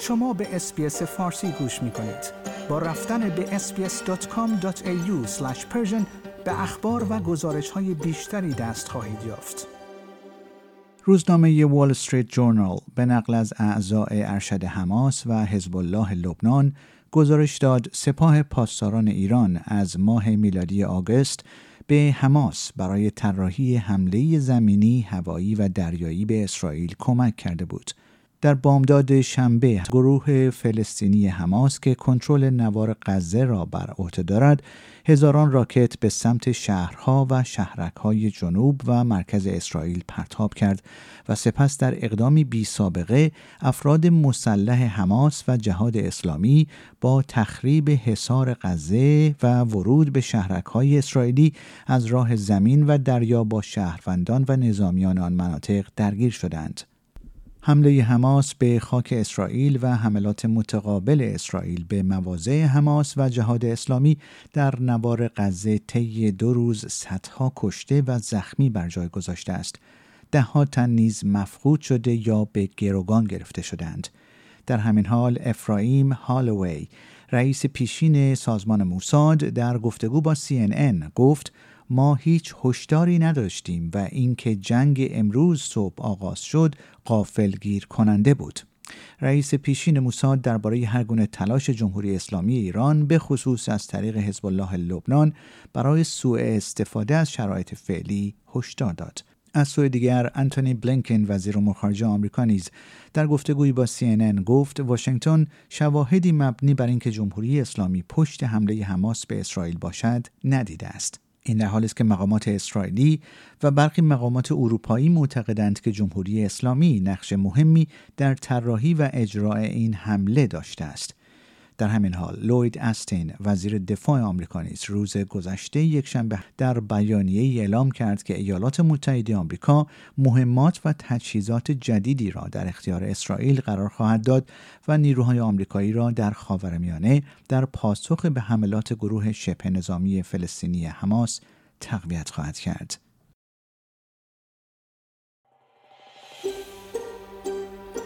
شما به SBS فارسی گوش می کنید. با رفتن به sbs.com.au به اخبار و گزارش های بیشتری دست خواهید یافت. روزنامه وال استریت جورنال به نقل از اعضای ارشد حماس و حزب الله لبنان گزارش داد سپاه پاسداران ایران از ماه میلادی آگوست به حماس برای طراحی حمله زمینی، هوایی و دریایی به اسرائیل کمک کرده بود. در بامداد شنبه گروه فلسطینی حماس که کنترل نوار غزه را بر عهده دارد هزاران راکت به سمت شهرها و شهرکهای جنوب و مرکز اسرائیل پرتاب کرد و سپس در اقدامی بی سابقه افراد مسلح حماس و جهاد اسلامی با تخریب حصار غزه و ورود به شهرکهای اسرائیلی از راه زمین و دریا با شهروندان و نظامیان آن مناطق درگیر شدند. حمله حماس به خاک اسرائیل و حملات متقابل اسرائیل به مواضع حماس و جهاد اسلامی در نوار غزه طی دو روز صدها کشته و زخمی بر جای گذاشته است. دهها تن نیز مفقود شده یا به گروگان گرفته شدند. در همین حال افرایم هالوی رئیس پیشین سازمان موساد در گفتگو با CNN گفت ما هیچ هشداری نداشتیم و اینکه جنگ امروز صبح آغاز شد قافلگیر کننده بود. رئیس پیشین موساد درباره هر گونه تلاش جمهوری اسلامی ایران به خصوص از طریق حزب الله لبنان برای سوء استفاده از شرایط فعلی هشدار داد. از سوی دیگر انتونی بلینکن وزیر امور خارجه آمریکا نیز در گفتگویی با CNN گفت واشنگتن شواهدی مبنی بر اینکه جمهوری اسلامی پشت حمله حماس به اسرائیل باشد ندیده است. این در حالی است که مقامات اسرائیلی و برخی مقامات اروپایی معتقدند که جمهوری اسلامی نقش مهمی در طراحی و اجرای این حمله داشته است. در همین حال لوید استین وزیر دفاع آمریکا نیز روز گذشته یکشنبه در بیانیه اعلام کرد که ایالات متحده آمریکا مهمات و تجهیزات جدیدی را در اختیار اسرائیل قرار خواهد داد و نیروهای آمریکایی را در خاورمیانه در پاسخ به حملات گروه شبه نظامی فلسطینی حماس تقویت خواهد کرد.